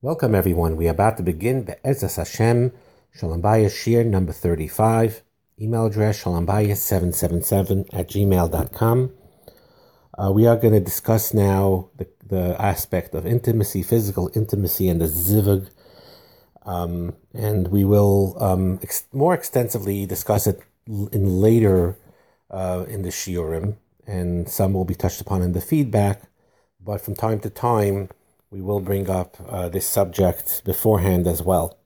Welcome, everyone. We are about to begin Be'ezus Hashem, Shalom Bayis Shir number 35. Email address shalombayis777 at gmail.com. Uh, we are going to discuss now the, the aspect of intimacy, physical intimacy, and the zivug. Um, and we will um, ex- more extensively discuss it in later uh, in the shiurim, and some will be touched upon in the feedback. But from time to time, we will bring up uh, this subject beforehand as well.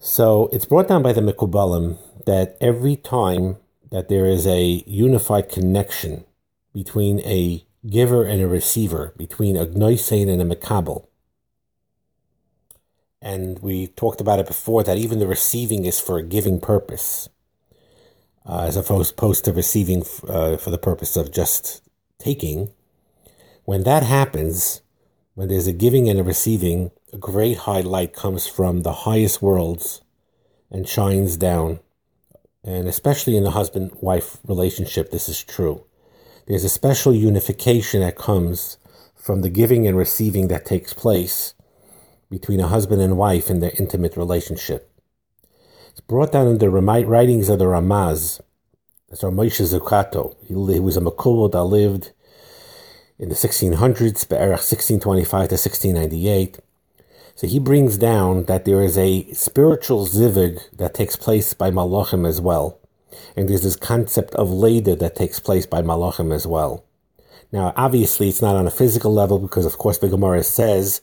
So it's brought down by the Mikubalim that every time that there is a unified connection between a giver and a receiver, between a Gnoisein and a Mekabel, and we talked about it before that even the receiving is for a giving purpose, uh, as opposed to receiving uh, for the purpose of just taking. When that happens, when there's a giving and a receiving, a great high light comes from the highest worlds and shines down. And especially in the husband wife relationship, this is true. There's a special unification that comes from the giving and receiving that takes place between a husband and wife in their intimate relationship. It's brought down in the writings of the Ramaz. That's our Moshe Zacuto. He, was a Makubal that lived in the 1600s, Be'erach 1625 to 1698. So he brings down that there is a spiritual zivig that takes place by malachim as well. And there's this concept of leda that takes place by malachim as well. Now, obviously, it's not on a physical level because, of course, the Gemara says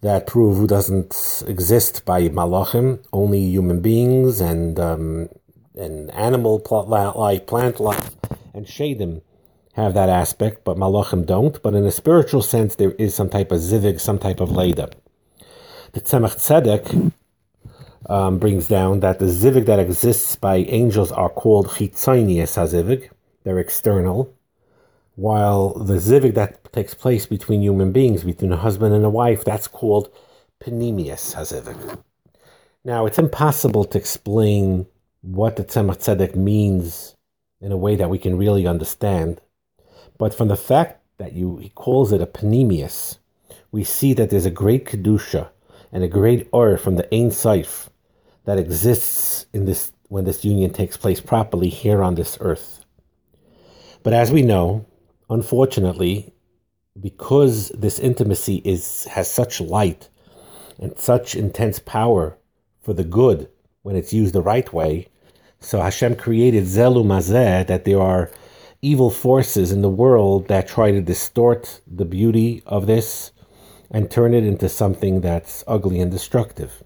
that Pruvu doesn't exist by malachim, only human beings and um, and animal life, plant life, and shadim have that aspect, but malachim don't. But in a spiritual sense, there is some type of zivig, some type of leda. The Tzemach Tzedek um, brings down that the zivig that exists by angels are called chitzonius hazivig, they're external, while the zivig that takes place between human beings, between a husband and a wife, that's called panemius hazivig. Now, it's impossible to explain what the Tzemach Tzedek means in a way that we can really understand. But from the fact that you he calls it a panemius, we see that there's a great kedusha and a great or from the Ein Sof that exists in this when this union takes place properly here on this earth. But as we know, unfortunately, because this intimacy is has such light and such intense power for the good when it's used the right way, so Hashem created Zelu Mazeh that there are evil forces in the world that try to distort the beauty of this and turn it into something that's ugly and destructive.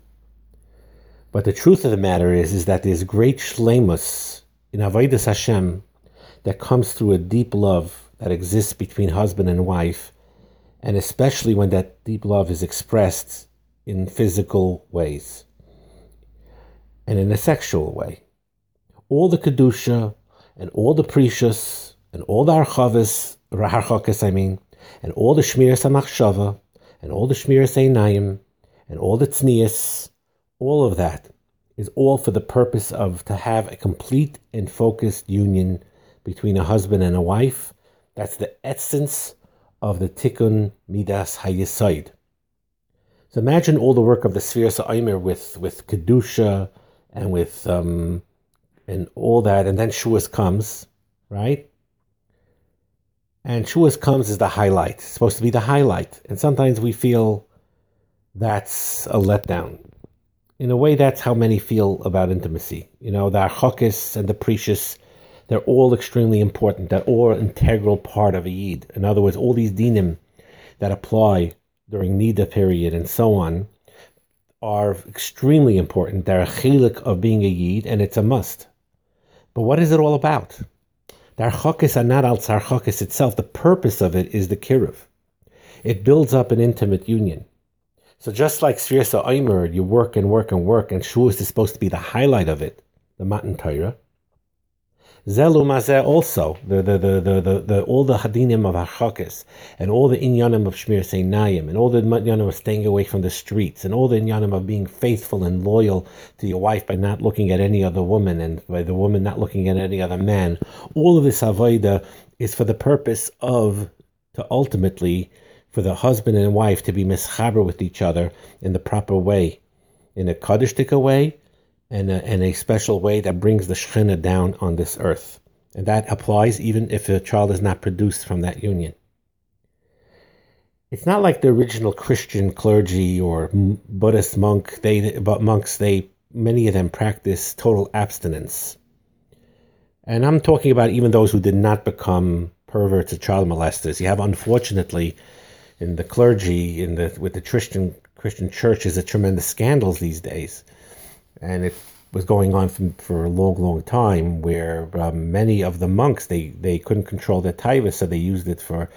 But the truth of the matter is, is that there's great shlemus in Avodas Hashem that comes through a deep love that exists between husband and wife, and especially when that deep love is expressed in physical ways and in a sexual way. All the kedusha and all the precious and all the archavis, harchakas, I mean, and all the shmiras hamachshava, and all the shmiras einayim, and all the tznius, all of that is all for the purpose of to have a complete and focused union between a husband and a wife. That's the essence of the tikkun midas hayisaid. So imagine all the work of the Sfiras Aimer with with kedusha and with um, and all that, and then Shuas comes, right? And Shuas comes as the highlight. It's supposed to be the highlight. And sometimes we feel that's a letdown. In a way, that's how many feel about intimacy. You know, the Archokis and the Precious, they're all extremely important. They're all integral part of a Yid. In other words, all these dinim that apply during Nida period and so on are extremely important. They're a chilik of being a Yid, and it's a must. But what is it all about? The are not al archokis itself. The purpose of it is the kiruv. It builds up an intimate union. So just like Sfirsa Oimer, you work and work and work, and Shuas is supposed to be the highlight of it, the Matan Torah. Zelu Mazeh also, the, the, the, the, the, all the hadinim of Hachakis, and all the inyanim of Shmir Seinayim, and all the inyanim of staying away from the streets, and all the inyanim of being faithful and loyal to your wife by not looking at any other woman, and by the woman not looking at any other man. All of this avoida is for the purpose of, to ultimately for the husband and wife to be mischaber with each other in the proper way, in a kaddishtika way, and a, and a special way that brings the Shekhinah down on this earth. And that applies even if a child is not produced from that union. It's not like the original Christian clergy or Buddhist monk. They, but monks, they many of them practice total abstinence. And I'm talking about even those who did not become perverts or child molesters. You have, unfortunately, in the clergy, in the with the Christian Christian churches, a tremendous scandals these days, and it was going on for, for a long, long time. Where um, many of the monks they they couldn't control their taiva, so they used it for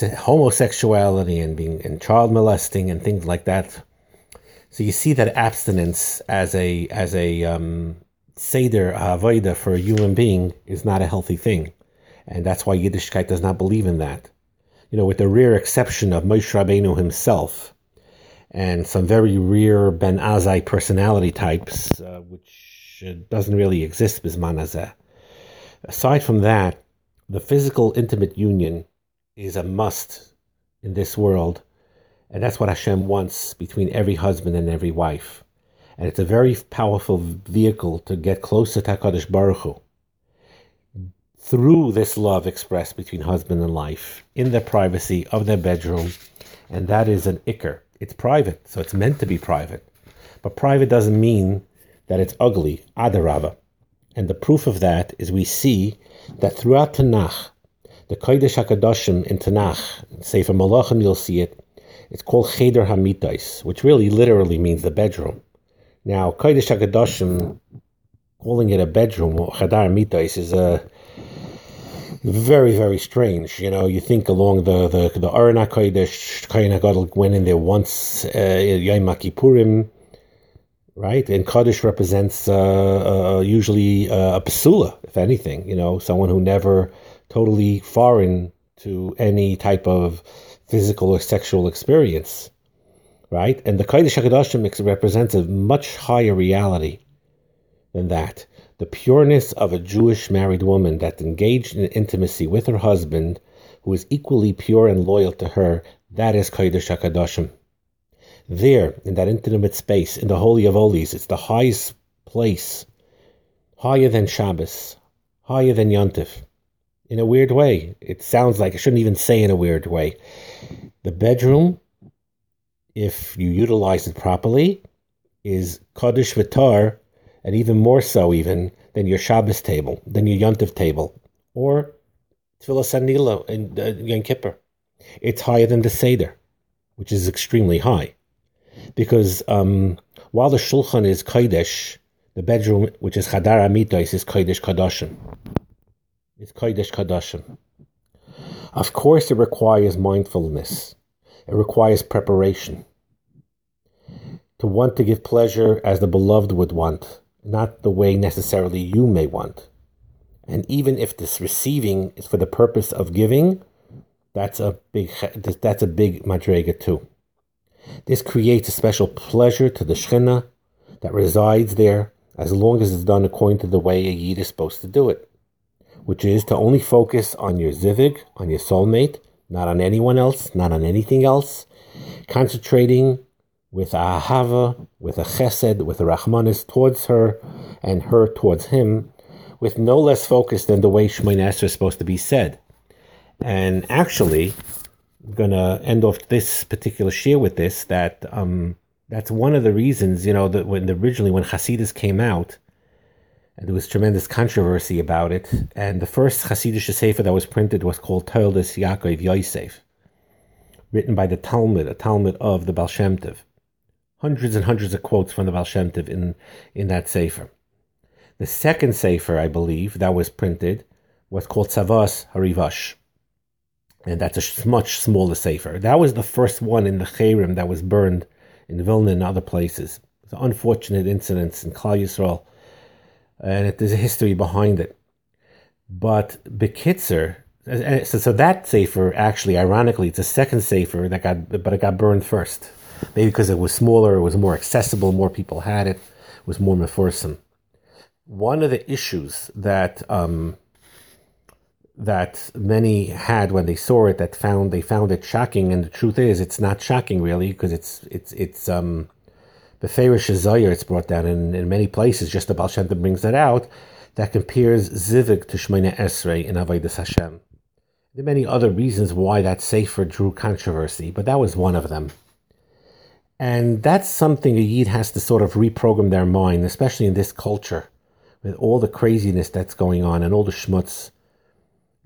homosexuality and being and child molesting and things like that. So you see that abstinence as a as a um, seder avoida for a human being is not a healthy thing, and that's why Yiddishkeit does not believe in that. You know, with the rare exception of Moshe Rabbeinu himself, and some very rare Ben Azai personality types, uh, which doesn't really exist bisman Aside from that, the physical intimate union is a must in this world, and that's what Hashem wants between every husband and every wife and it's a very powerful vehicle to get closer to Hakadosh Baruch Hu. Through this love expressed between husband and wife in the privacy of their bedroom, and that is an ikr. It's private, so it's meant to be private. But private doesn't mean that it's ugly, adarava. And the proof of that is we see that throughout Tanakh, the Kodesh HaKadoshim in Tanakh, Sefer Malachim, you'll see it, it's called Cheder Hamitais, which really literally means the bedroom. Now, Kodesh HaKadoshim, calling it a bedroom, or Chadar Mitais, is a very, very strange. You know, you think along the the the Arna Kodesh, Kohen went in there once, uh, Kippurim, right? And Kodesh represents uh, uh, usually uh, a Pasula, if anything, you know, someone who never totally foreign to any type of physical or sexual experience right? And the Kodesh HaKadoshim represents a much higher reality than that. The pureness of a Jewish married woman that engaged in intimacy with her husband, who is equally pure and loyal to her, that is Kodesh HaKadoshim. There, in that intimate space, in the Holy of Holies, it's the highest place, higher than Shabbos, higher than Yontif. In a weird way, it sounds like I shouldn't even say in a weird way. The bedroom if you utilize it properly, is Kaddish Vitar, and even more so even than your Shabbos table, than your Yontif table, or Tfilas Anila in uh, Yom Kippur. It's higher than the Seder, which is extremely high. Because um, while the Shulchan is Kodesh, the bedroom, which is Chadar Amitais, is Kodesh Kadashim. It's Kodesh Kadashim. Of course, it requires mindfulness. It requires preparation. To want to give pleasure as the beloved would want, not the way necessarily you may want. And even if this receiving is for the purpose of giving, that's a big that's a big madrega too. This creates a special pleasure to the Shekhinah that resides there as long as it's done according to the way a Yid is supposed to do it, which is to only focus on your zivig, on your soulmate, not on anyone else, not on anything else, concentrating with a ahava, with a chesed, with a rachmanis towards her, and her towards him, with no less focus than the way Esrei is supposed to be said. And actually, I'm going to end off this particular shir with this, that um, that's one of the reasons, you know, that when originally when Hasidus came out, and there was tremendous controversy about it. And the first Hasidic Sefer that was printed was called Toldos Yaakov Yosef, written by the Talmud, a Talmud of the Baal Shem. Hundreds and hundreds of quotes from the Baal Shem Tov in, in that Sefer. The second Sefer, I believe, that was printed was called Tzavaas Harivash. And that's a much smaller Sefer. That was the first one in the Cherem that was burned in Vilna and other places. It's an unfortunate incidents in Klal Yisrael and it, there's a history behind it. But Bekitzer, so, so that safer actually, ironically, it's a second safer that got, but it got burned first. Maybe because it was smaller, it was more accessible, more people had it, it was more meforsum. One of the issues that um, that many had when they saw it that found they found it shocking and the truth is it's not shocking really because it's it's it's um the Farish Zayir it's brought down in, in many places just the Baal Shem brings that out that compares Zivig to Shemina Esrei in Avodas Hashem. There are many other reasons why that safer drew controversy, but that was one of them. And that's something a Yid has to sort of reprogram their mind, especially in this culture, with all the craziness that's going on and all the schmutz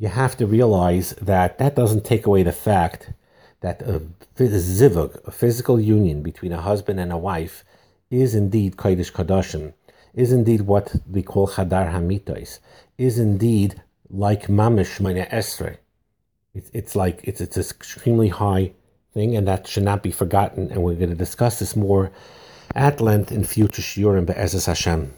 you have to realize that that doesn't take away the fact that a zivug, a physical union between a husband and a wife, is indeed kodesh kadashim, is indeed what we call chadar hamitais, is indeed like mamish meine esre. It's, it's like it's it's extremely high thing, and that should not be forgotten. And we're going to discuss this more at length in future shiurim be'ezes Hashem.